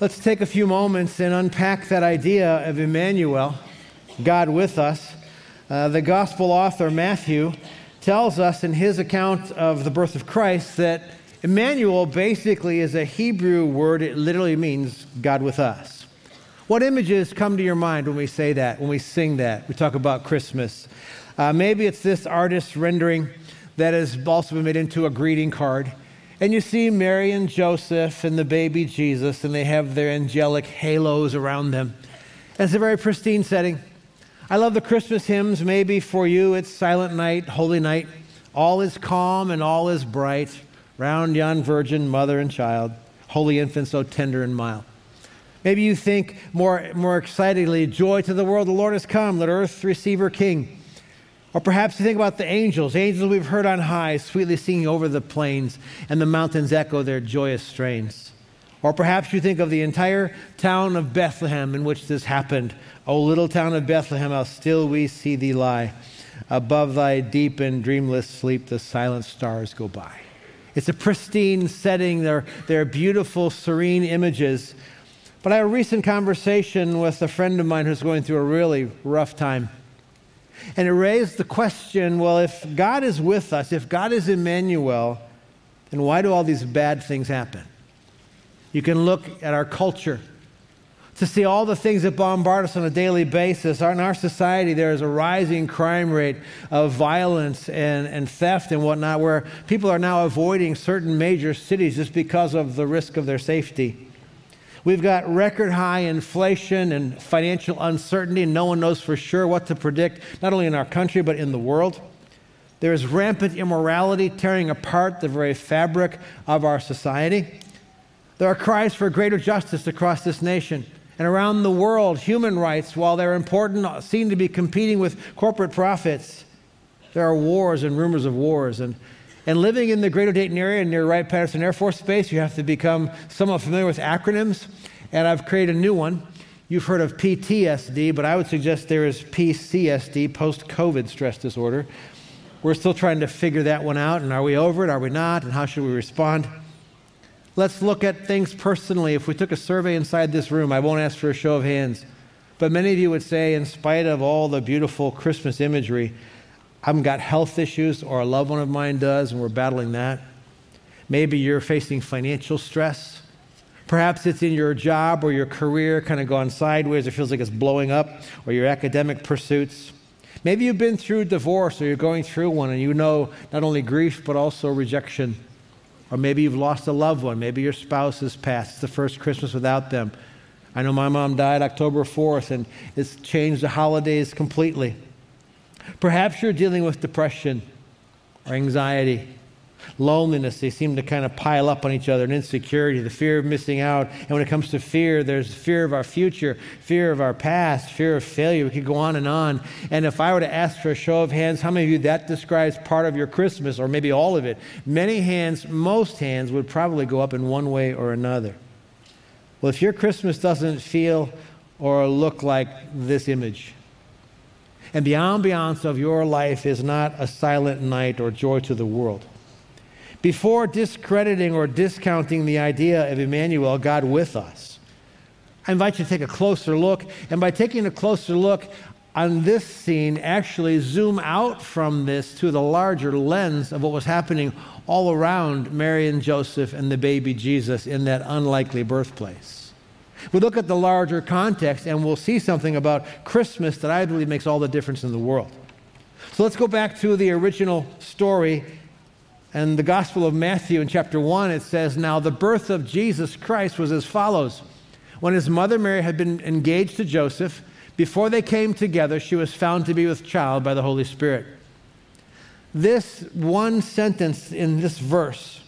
Let's take a few moments and unpack that idea of Emmanuel, God with us. Uh, the gospel author, Matthew, tells us in his account of the birth of Christ that Emmanuel basically is a Hebrew word. It literally means God with us. What images come to your mind when we say that, when we sing that? We talk about Christmas. Uh, maybe it's this artist's rendering that has also been made into a greeting card. And you see Mary and Joseph and the baby Jesus, and they have their angelic halos around them. And it's a very pristine setting. I love the Christmas hymns. Maybe for you it's Silent Night, Holy Night. All is calm and all is bright. Round yon virgin, mother and child, holy infant, so tender and mild. Maybe you think more, more excitedly, Joy to the world, the Lord has come, let earth receive her King. Or perhaps you think about the angels, angels we've heard on high, sweetly singing over the plains, and the mountains echo their joyous strains. Or perhaps you think of the entire town of Bethlehem in which this happened. O little town of Bethlehem, how still we see thee lie. Above thy deep and dreamless sleep, the silent stars go by. It's a pristine setting. They're, they're beautiful, serene images. But I had a recent conversation with a friend of mine who's going through a really rough time. And it raised the question well, if God is with us, if God is Emmanuel, then why do all these bad things happen? You can look at our culture to see all the things that bombard us on a daily basis. In our society, there is a rising crime rate of violence and, and theft and whatnot, where people are now avoiding certain major cities just because of the risk of their safety. We've got record high inflation and financial uncertainty, and no one knows for sure what to predict, not only in our country, but in the world. There is rampant immorality tearing apart the very fabric of our society. There are cries for greater justice across this nation and around the world. Human rights, while they're important, seem to be competing with corporate profits. There are wars and rumors of wars. And and living in the greater Dayton area near Wright Patterson Air Force Base, you have to become somewhat familiar with acronyms. And I've created a new one. You've heard of PTSD, but I would suggest there is PCSD, post COVID stress disorder. We're still trying to figure that one out. And are we over it? Are we not? And how should we respond? Let's look at things personally. If we took a survey inside this room, I won't ask for a show of hands, but many of you would say, in spite of all the beautiful Christmas imagery, I've got health issues or a loved one of mine does, and we're battling that. Maybe you're facing financial stress. Perhaps it's in your job or your career kind of gone sideways, it feels like it's blowing up, or your academic pursuits. Maybe you've been through divorce or you're going through one and you know not only grief but also rejection. Or maybe you've lost a loved one. Maybe your spouse has passed. It's the first Christmas without them. I know my mom died October 4th and it's changed the holidays completely. Perhaps you're dealing with depression or anxiety, loneliness. They seem to kind of pile up on each other, and insecurity, the fear of missing out. And when it comes to fear, there's fear of our future, fear of our past, fear of failure. We could go on and on. And if I were to ask for a show of hands, how many of you that describes part of your Christmas, or maybe all of it? Many hands, most hands would probably go up in one way or another. Well, if your Christmas doesn't feel or look like this image, and the ambiance of your life is not a silent night or joy to the world. Before discrediting or discounting the idea of Emmanuel, God with us, I invite you to take a closer look. And by taking a closer look on this scene, actually zoom out from this to the larger lens of what was happening all around Mary and Joseph and the baby Jesus in that unlikely birthplace. We look at the larger context and we'll see something about Christmas that I believe makes all the difference in the world. So let's go back to the original story and the Gospel of Matthew in chapter 1. It says, Now the birth of Jesus Christ was as follows. When his mother Mary had been engaged to Joseph, before they came together, she was found to be with child by the Holy Spirit. This one sentence in this verse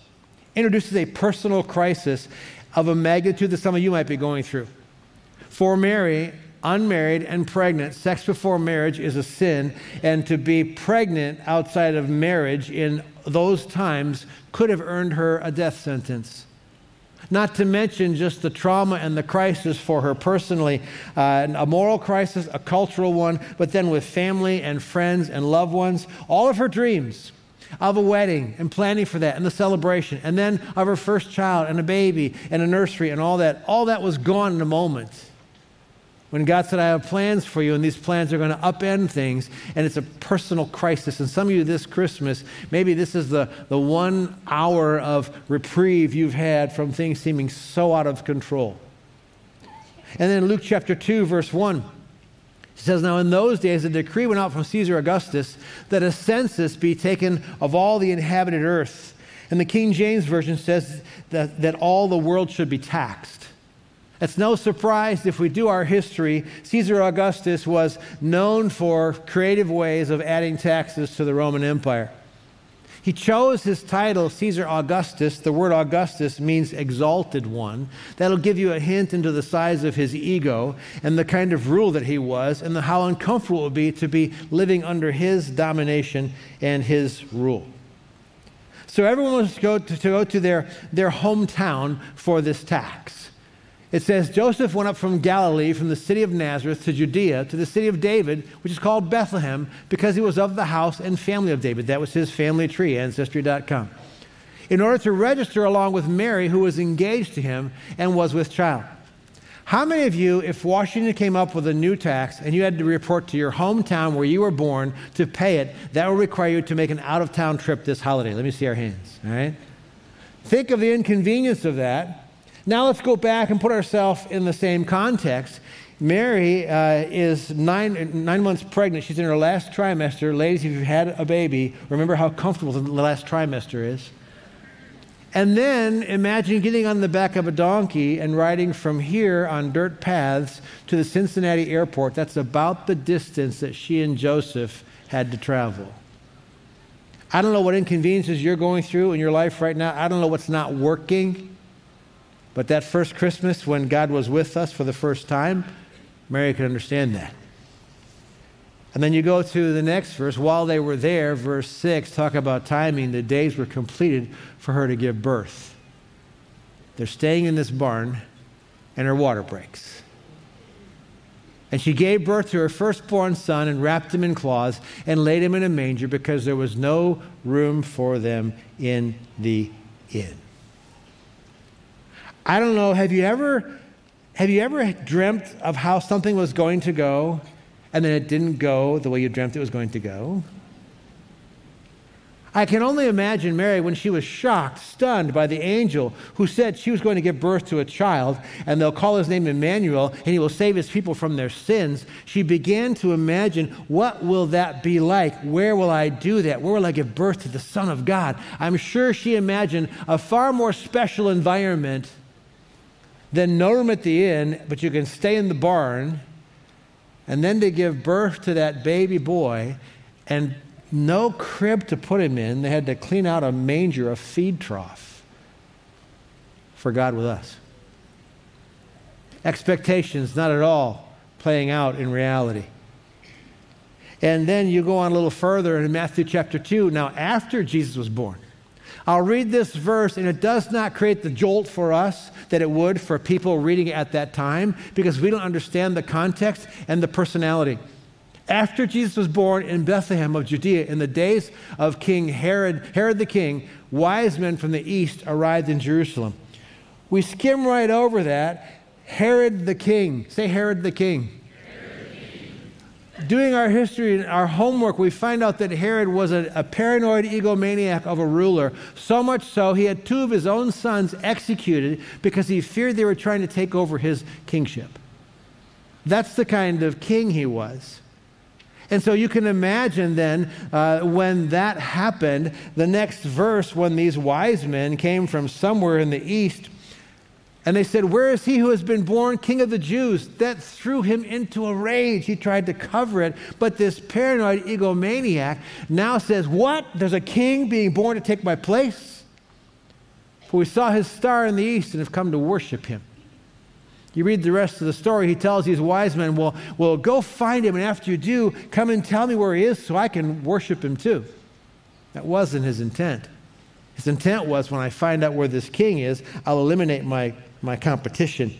introduces a personal crisis of a magnitude that some of you might be going through. For Mary, unmarried and pregnant, sex before marriage is a sin, and to be pregnant outside of marriage in those times could have earned her a death sentence. Not to mention just the trauma and the crisis for her personally uh, a moral crisis, a cultural one, but then with family and friends and loved ones. All of her dreams of a wedding and planning for that and the celebration, and then of her first child and a baby and a nursery and all that. All that was gone in a moment. When God said, I have plans for you, and these plans are going to upend things, and it's a personal crisis. And some of you this Christmas, maybe this is the, the one hour of reprieve you've had from things seeming so out of control. And then Luke chapter 2, verse 1. He says, Now in those days a decree went out from Caesar Augustus that a census be taken of all the inhabited earth. And the King James Version says that, that all the world should be taxed. It's no surprise if we do our history, Caesar Augustus was known for creative ways of adding taxes to the Roman Empire. He chose his title, Caesar Augustus. The word Augustus means exalted one. That'll give you a hint into the size of his ego and the kind of rule that he was and the, how uncomfortable it would be to be living under his domination and his rule. So everyone was to go to, to go to their, their hometown for this tax. It says Joseph went up from Galilee, from the city of Nazareth to Judea, to the city of David, which is called Bethlehem, because he was of the house and family of David. That was his family tree, Ancestry.com. In order to register along with Mary, who was engaged to him and was with child. How many of you, if Washington came up with a new tax and you had to report to your hometown where you were born to pay it, that would require you to make an out of town trip this holiday? Let me see our hands, all right? Think of the inconvenience of that now let's go back and put ourselves in the same context. Mary uh, is nine, nine months pregnant. She's in her last trimester. Ladies, if you've had a baby, remember how comfortable the last trimester is. And then imagine getting on the back of a donkey and riding from here on dirt paths to the Cincinnati airport. That's about the distance that she and Joseph had to travel. I don't know what inconveniences you're going through in your life right now. I don't know what's not working. But that first Christmas, when God was with us for the first time, Mary could understand that. And then you go to the next verse. While they were there, verse 6, talk about timing. The days were completed for her to give birth. They're staying in this barn, and her water breaks. And she gave birth to her firstborn son and wrapped him in cloths and laid him in a manger because there was no room for them in the inn. I don't know, have you ever have you ever dreamt of how something was going to go and then it didn't go the way you dreamt it was going to go? I can only imagine Mary when she was shocked, stunned by the angel who said she was going to give birth to a child and they'll call his name Emmanuel and he will save his people from their sins. She began to imagine what will that be like? Where will I do that? Where will I give birth to the Son of God? I'm sure she imagined a far more special environment then no room at the inn, but you can stay in the barn. And then to give birth to that baby boy, and no crib to put him in, they had to clean out a manger, a feed trough for God with us. Expectations not at all playing out in reality. And then you go on a little further in Matthew chapter 2. Now, after Jesus was born, I'll read this verse, and it does not create the jolt for us that it would for people reading it at that time because we don't understand the context and the personality. After Jesus was born in Bethlehem of Judea, in the days of King Herod, Herod the king, wise men from the east arrived in Jerusalem. We skim right over that. Herod the king. Say Herod the king doing our history and our homework, we find out that Herod was a, a, paranoid egomaniac of a ruler, so much so he had two of his own sons executed because he feared they were trying to take over his kingship. That's the kind of king he was. And so you can imagine then uh, when that happened, the next verse, when these wise men came from somewhere in the east and they said, Where is he who has been born king of the Jews? That threw him into a rage. He tried to cover it. But this paranoid egomaniac now says, What? There's a king being born to take my place? For we saw his star in the east and have come to worship him. You read the rest of the story, he tells these wise men, Well, well go find him, and after you do, come and tell me where he is so I can worship him too. That wasn't his intent. His intent was when I find out where this king is, I'll eliminate my my competition.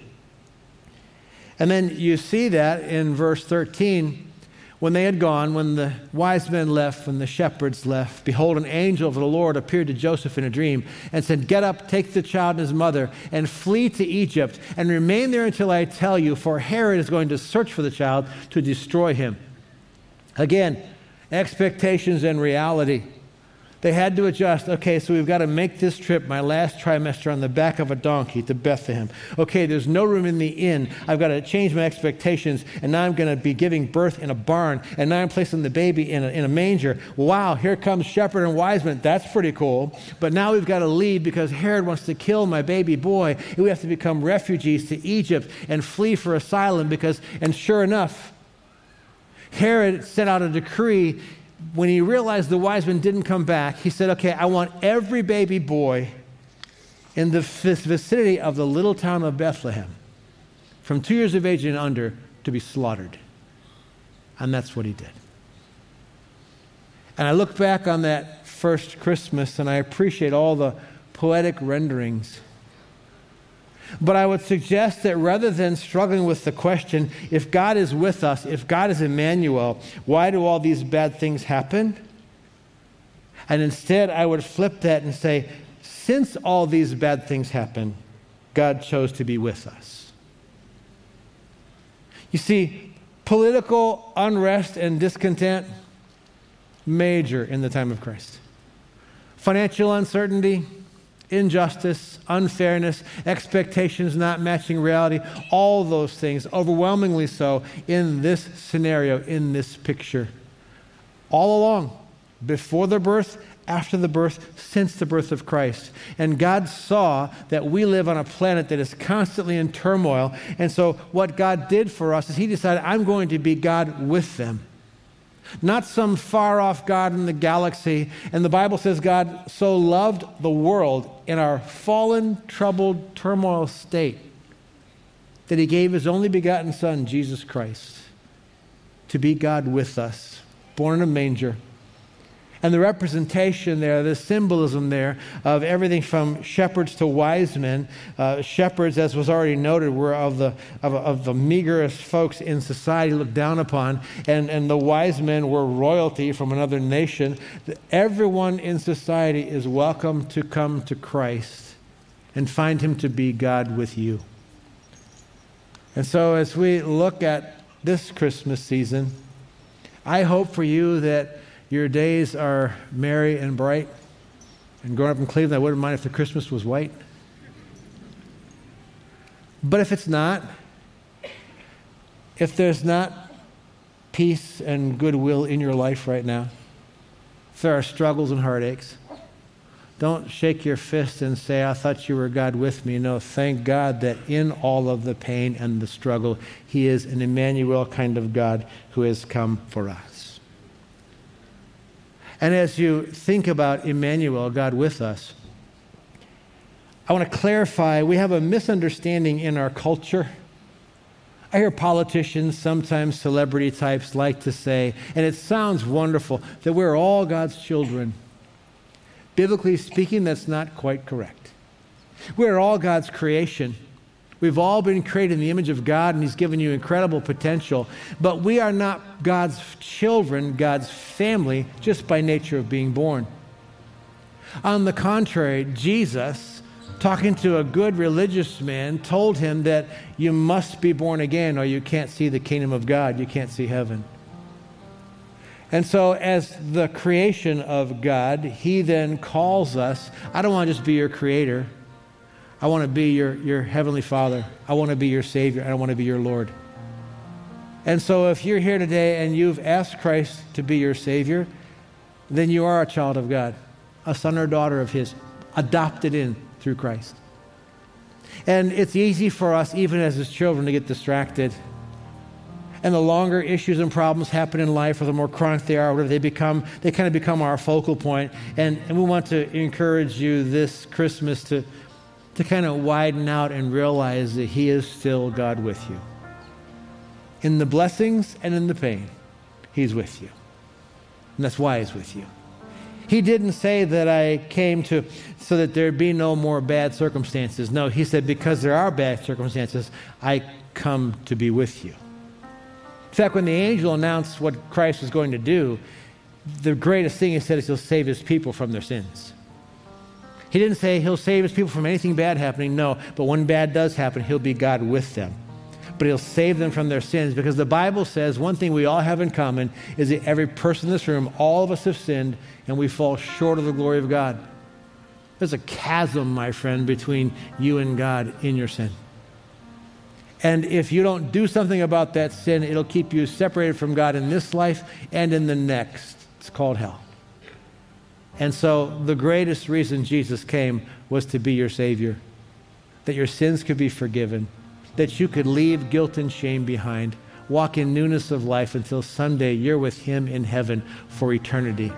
And then you see that in verse 13 When they had gone, when the wise men left, when the shepherds left, behold, an angel of the Lord appeared to Joseph in a dream and said, Get up, take the child and his mother, and flee to Egypt, and remain there until I tell you, for Herod is going to search for the child to destroy him. Again, expectations and reality they had to adjust. Okay, so we've got to make this trip, my last trimester, on the back of a donkey to Bethlehem. Okay, there's no room in the inn. I've got to change my expectations, and now I'm going to be giving birth in a barn, and now I'm placing the baby in a, in a manger. Wow, here comes shepherd and wise men. That's pretty cool. But now we've got to leave because Herod wants to kill my baby boy. And we have to become refugees to Egypt and flee for asylum because, and sure enough, Herod sent out a decree when he realized the wise men didn't come back, he said, Okay, I want every baby boy in the vicinity of the little town of Bethlehem, from two years of age and under, to be slaughtered. And that's what he did. And I look back on that first Christmas and I appreciate all the poetic renderings but I would suggest that rather than struggling with the question, if God is with us, if God is Emmanuel, why do all these bad things happen? And instead, I would flip that and say, since all these bad things happen, God chose to be with us. You see, political unrest and discontent, major in the time of Christ. Financial uncertainty, injustice, unfairness, expectations not matching reality, all those things, overwhelmingly so in this scenario, in this picture. All along, before the birth, after the birth, since the birth of Christ. And God saw that we live on a planet that is constantly in turmoil. And so, what God did for us is He decided, I'm going to be God with them not some far off God in the galaxy. And the Bible says God so loved the world in our fallen, troubled, turmoil state that he gave his only begotten Son, Jesus Christ, to be God with us, born in a manger and the representation there, the symbolism there of everything from shepherds to wise men. Uh, shepherds, as was already noted, were of the, of, of the meagerest folks in society looked down upon, and, and the wise men were royalty from another nation. Everyone in society is welcome to come to Christ and find him to be God with you. And so, as we look at this Christmas season, I hope for you that your days are merry and bright. And growing up in Cleveland, I wouldn't mind if the Christmas was white. But if it's not, if there's not peace and goodwill in your life right now, if there are struggles and heartaches, don't shake your fist and say, I thought you were God with me. No, thank God that in all of the pain and the struggle, He is an Emmanuel kind of God who has come for us. And as you think about Emmanuel, God with us, I want to clarify we have a misunderstanding in our culture. I hear politicians, sometimes celebrity types, like to say, and it sounds wonderful, that we're all God's children. Biblically speaking, that's not quite correct. We're all God's creation. We've all been created in the image of God, and He's given you incredible potential. But we are not God's children, God's family, just by nature of being born. On the contrary, Jesus, talking to a good religious man, told him that you must be born again or you can't see the kingdom of God, you can't see heaven. And so, as the creation of God, He then calls us I don't want to just be your creator. I want to be your, your Heavenly Father. I want to be your Savior. I want to be your Lord. And so, if you're here today and you've asked Christ to be your Savior, then you are a child of God, a son or daughter of His, adopted in through Christ. And it's easy for us, even as His children, to get distracted. And the longer issues and problems happen in life, or the more chronic they are, whatever they become, they kind of become our focal point. And, and we want to encourage you this Christmas to to kind of widen out and realize that He is still God with you. In the blessings and in the pain, He's with you. And that's why He's with you. He didn't say that I came to so that there'd be no more bad circumstances. No, He said, because there are bad circumstances, I come to be with you. In fact, when the angel announced what Christ was going to do, the greatest thing he said is he'll save his people from their sins. He didn't say he'll save his people from anything bad happening, no, but when bad does happen, he'll be God with them. But he'll save them from their sins because the Bible says one thing we all have in common is that every person in this room, all of us have sinned and we fall short of the glory of God. There's a chasm, my friend, between you and God in your sin. And if you don't do something about that sin, it'll keep you separated from God in this life and in the next. It's called hell. And so the greatest reason Jesus came was to be your Savior, that your sins could be forgiven, that you could leave guilt and shame behind, walk in newness of life until someday you're with Him in heaven for eternity.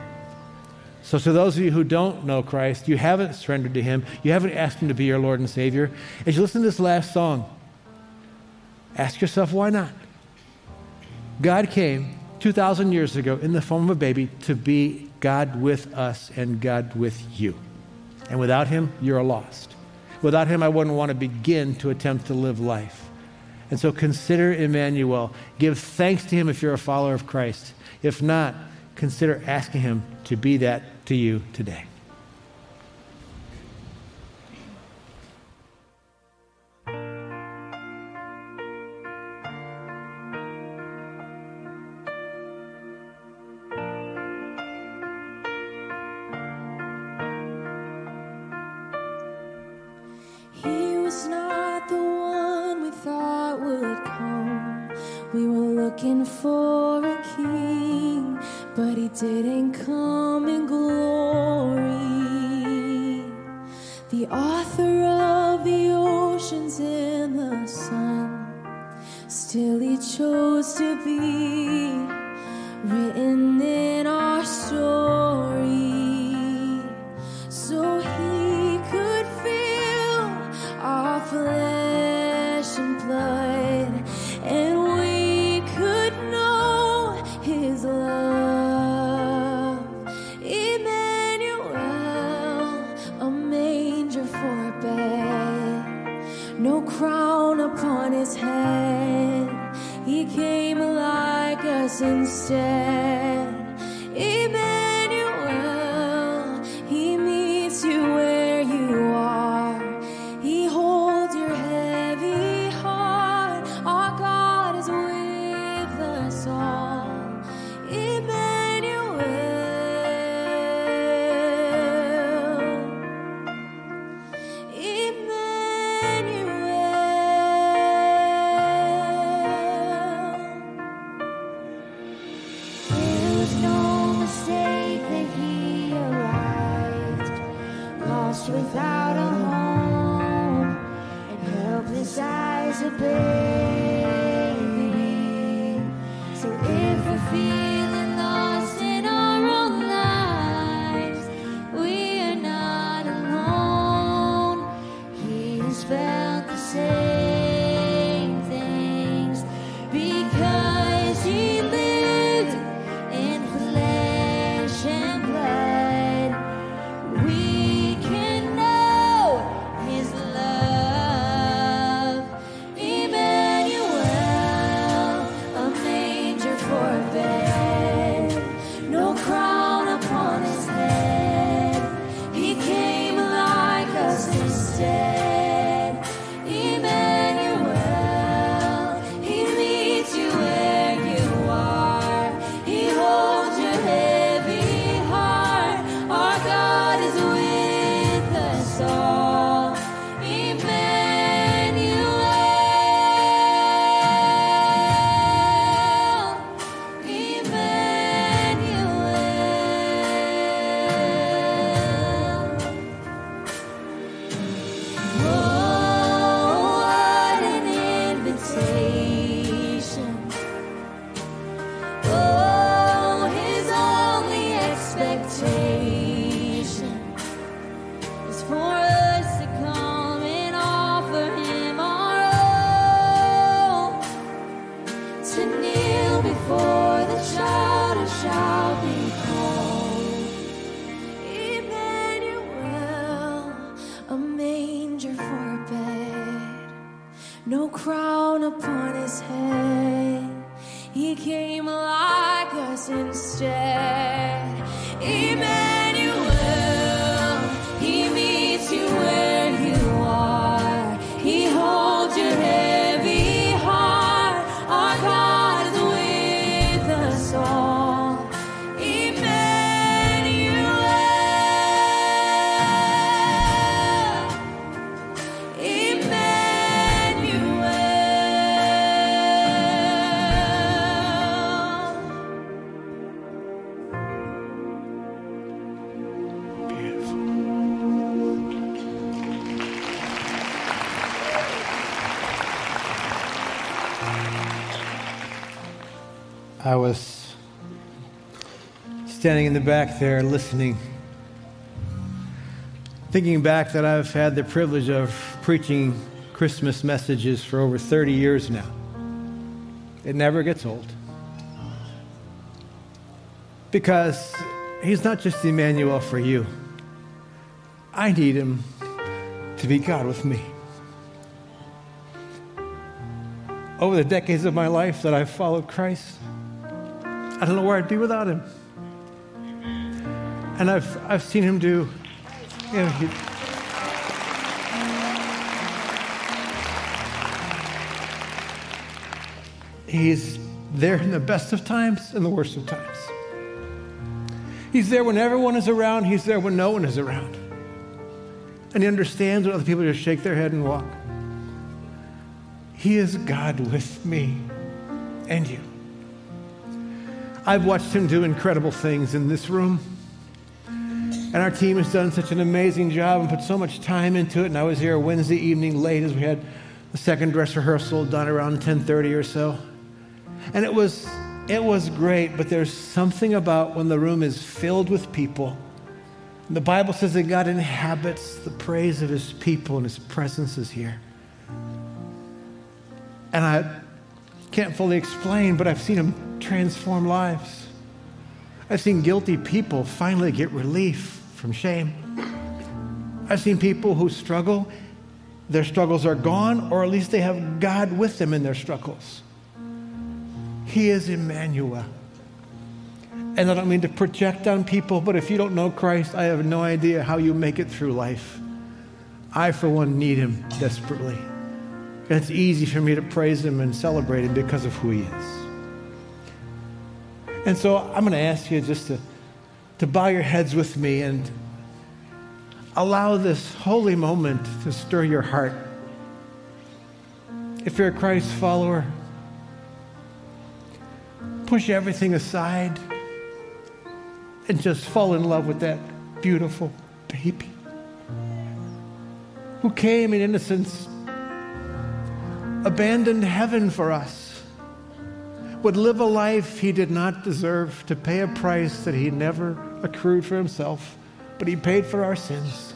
So, to those of you who don't know Christ, you haven't surrendered to Him, you haven't asked Him to be your Lord and Savior, as you listen to this last song, ask yourself why not? God came 2,000 years ago in the form of a baby to be God with us and God with you. And without Him, you're lost. Without Him, I wouldn't want to begin to attempt to live life. And so consider Emmanuel. Give thanks to Him if you're a follower of Christ. If not, consider asking Him to be that to you today. No crown upon his head. He came like us instead. Emmanuel, standing in the back there listening, thinking back that I've had the privilege of preaching Christmas messages for over 30 years now. It never gets old. Because he's not just Emmanuel for you. I need him to be God with me. Over the decades of my life that I've followed Christ, I don't know where I'd be without him. And I've, I've seen him do, you know, he, he's there in the best of times and the worst of times. He's there when everyone is around, he's there when no one is around. And he understands when other people just shake their head and walk. He is God with me and you. I've watched him do incredible things in this room. And our team has done such an amazing job and put so much time into it. And I was here Wednesday evening late as we had the second dress rehearsal done around 10:30 or so. And it was it was great, but there's something about when the room is filled with people. The Bible says that God inhabits the praise of his people and his presence is here. And I can't fully explain, but I've seen him transform lives. I've seen guilty people finally get relief from shame. I've seen people who struggle, their struggles are gone, or at least they have God with them in their struggles. He is Emmanuel. And I don't mean to project on people, but if you don't know Christ, I have no idea how you make it through life. I, for one, need him desperately. It's easy for me to praise him and celebrate him because of who he is. And so I'm going to ask you just to, to bow your heads with me and allow this holy moment to stir your heart. If you're a Christ follower, push everything aside and just fall in love with that beautiful baby who came in innocence, abandoned heaven for us, would live a life he did not deserve, to pay a price that he never accrued for himself, but he paid for our sins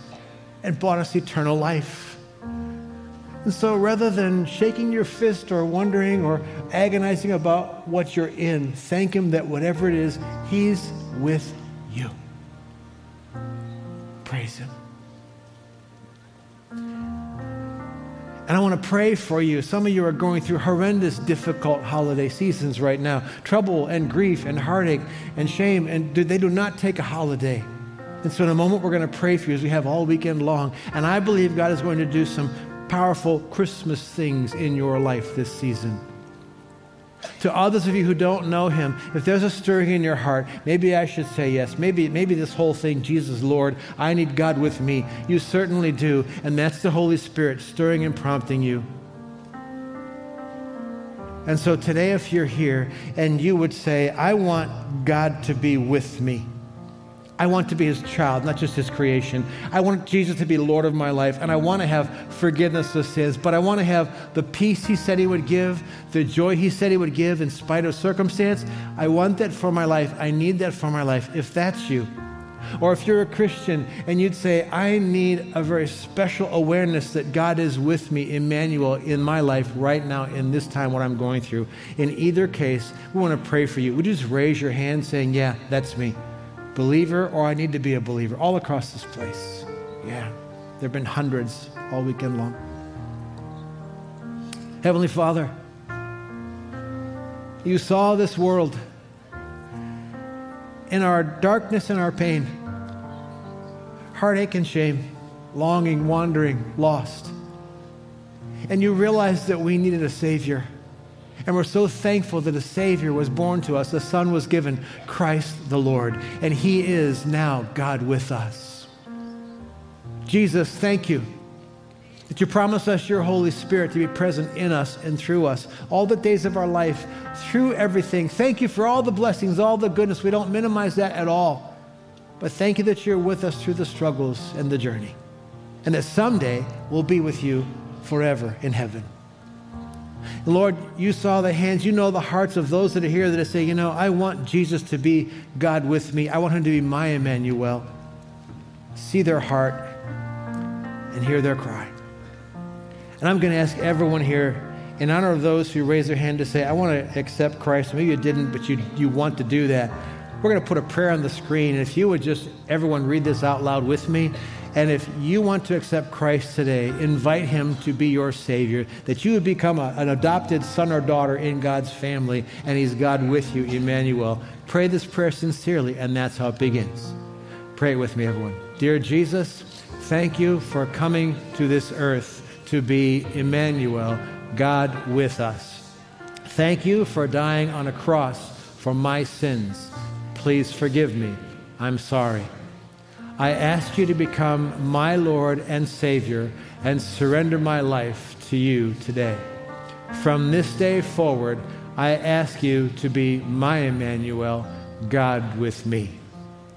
and bought us eternal life. And so rather than shaking your fist or wondering or agonizing about what you're in, thank him that whatever it is, he's with you. Praise him. And I want to pray for you. Some of you are going through horrendous, difficult holiday seasons right now trouble and grief and heartache and shame, and they do not take a holiday. And so, in a moment, we're going to pray for you as we have all weekend long. And I believe God is going to do some powerful Christmas things in your life this season. To others of you who don't know him, if there's a stirring in your heart, maybe I should say yes. Maybe, maybe this whole thing, Jesus Lord, I need God with me. You certainly do. And that's the Holy Spirit stirring and prompting you. And so today, if you're here and you would say, I want God to be with me. I want to be his child, not just his creation. I want Jesus to be Lord of my life, and I want to have forgiveness of sins, but I want to have the peace he said he would give, the joy he said he would give in spite of circumstance. I want that for my life. I need that for my life. If that's you, or if you're a Christian and you'd say, I need a very special awareness that God is with me, Emmanuel, in my life right now, in this time, what I'm going through. In either case, we want to pray for you. Would you just raise your hand saying, Yeah, that's me? Believer or I need to be a believer, all across this place. Yeah, there have been hundreds all weekend long. Heavenly Father, you saw this world in our darkness and our pain, heartache and shame, longing, wandering, lost. And you realized that we needed a Savior. And we're so thankful that a Savior was born to us. The Son was given, Christ the Lord. And He is now God with us. Jesus, thank you that you promise us your Holy Spirit to be present in us and through us all the days of our life, through everything. Thank you for all the blessings, all the goodness. We don't minimize that at all. But thank you that you're with us through the struggles and the journey. And that someday we'll be with you forever in heaven. Lord, you saw the hands, you know the hearts of those that are here that say, you know, I want Jesus to be God with me. I want him to be my Emmanuel. See their heart and hear their cry. And I'm going to ask everyone here, in honor of those who raise their hand to say, I want to accept Christ. Maybe you didn't, but you, you want to do that. We're going to put a prayer on the screen. And if you would just, everyone, read this out loud with me. And if you want to accept Christ today, invite him to be your Savior, that you would become a, an adopted son or daughter in God's family, and he's God with you, Emmanuel. Pray this prayer sincerely, and that's how it begins. Pray with me, everyone. Dear Jesus, thank you for coming to this earth to be Emmanuel, God with us. Thank you for dying on a cross for my sins. Please forgive me. I'm sorry. I ask you to become my Lord and Savior and surrender my life to you today. From this day forward, I ask you to be my Emmanuel, God with me.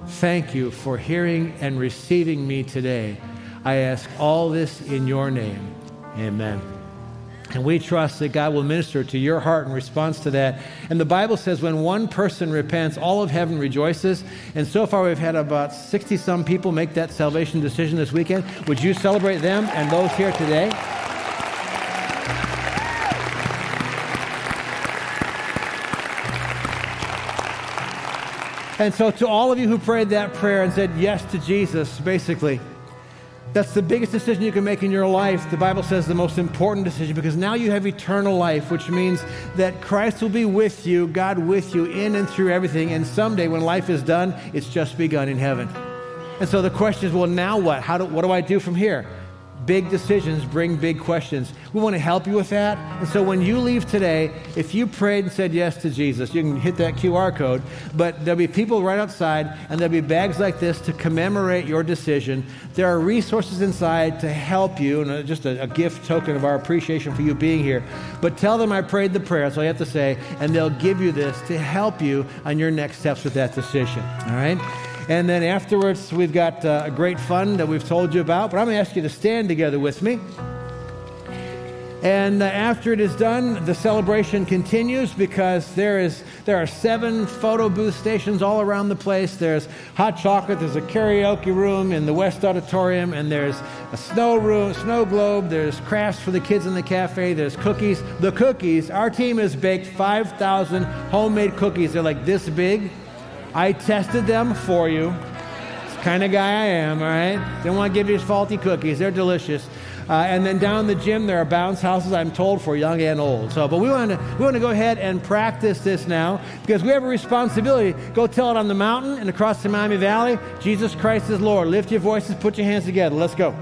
Thank you for hearing and receiving me today. I ask all this in your name. Amen. And we trust that God will minister to your heart in response to that. And the Bible says when one person repents, all of heaven rejoices. And so far, we've had about 60 some people make that salvation decision this weekend. Would you celebrate them and those here today? And so, to all of you who prayed that prayer and said yes to Jesus, basically, that's the biggest decision you can make in your life. The Bible says the most important decision because now you have eternal life, which means that Christ will be with you, God with you, in and through everything. And someday when life is done, it's just begun in heaven. And so the question is well, now what? How do, what do I do from here? Big decisions bring big questions. We want to help you with that. And so when you leave today, if you prayed and said yes to Jesus, you can hit that QR code. But there'll be people right outside, and there'll be bags like this to commemorate your decision. There are resources inside to help you, and uh, just a, a gift token of our appreciation for you being here. But tell them I prayed the prayer, that's all you have to say, and they'll give you this to help you on your next steps with that decision. All right? And then afterwards, we've got uh, a great fun that we've told you about. But I'm going to ask you to stand together with me. And uh, after it is done, the celebration continues because there is there are seven photo booth stations all around the place. There's hot chocolate. There's a karaoke room in the West Auditorium, and there's a snow room, snow globe. There's crafts for the kids in the cafe. There's cookies. The cookies. Our team has baked 5,000 homemade cookies. They're like this big. I tested them for you. It's the kind of guy I am, all right? Don't want to give you faulty cookies. They're delicious. Uh, and then down the gym, there are bounce houses, I'm told, for young and old. So, but we want to we want to go ahead and practice this now because we have a responsibility. Go tell it on the mountain and across the Miami Valley. Jesus Christ is Lord. Lift your voices, put your hands together. Let's go.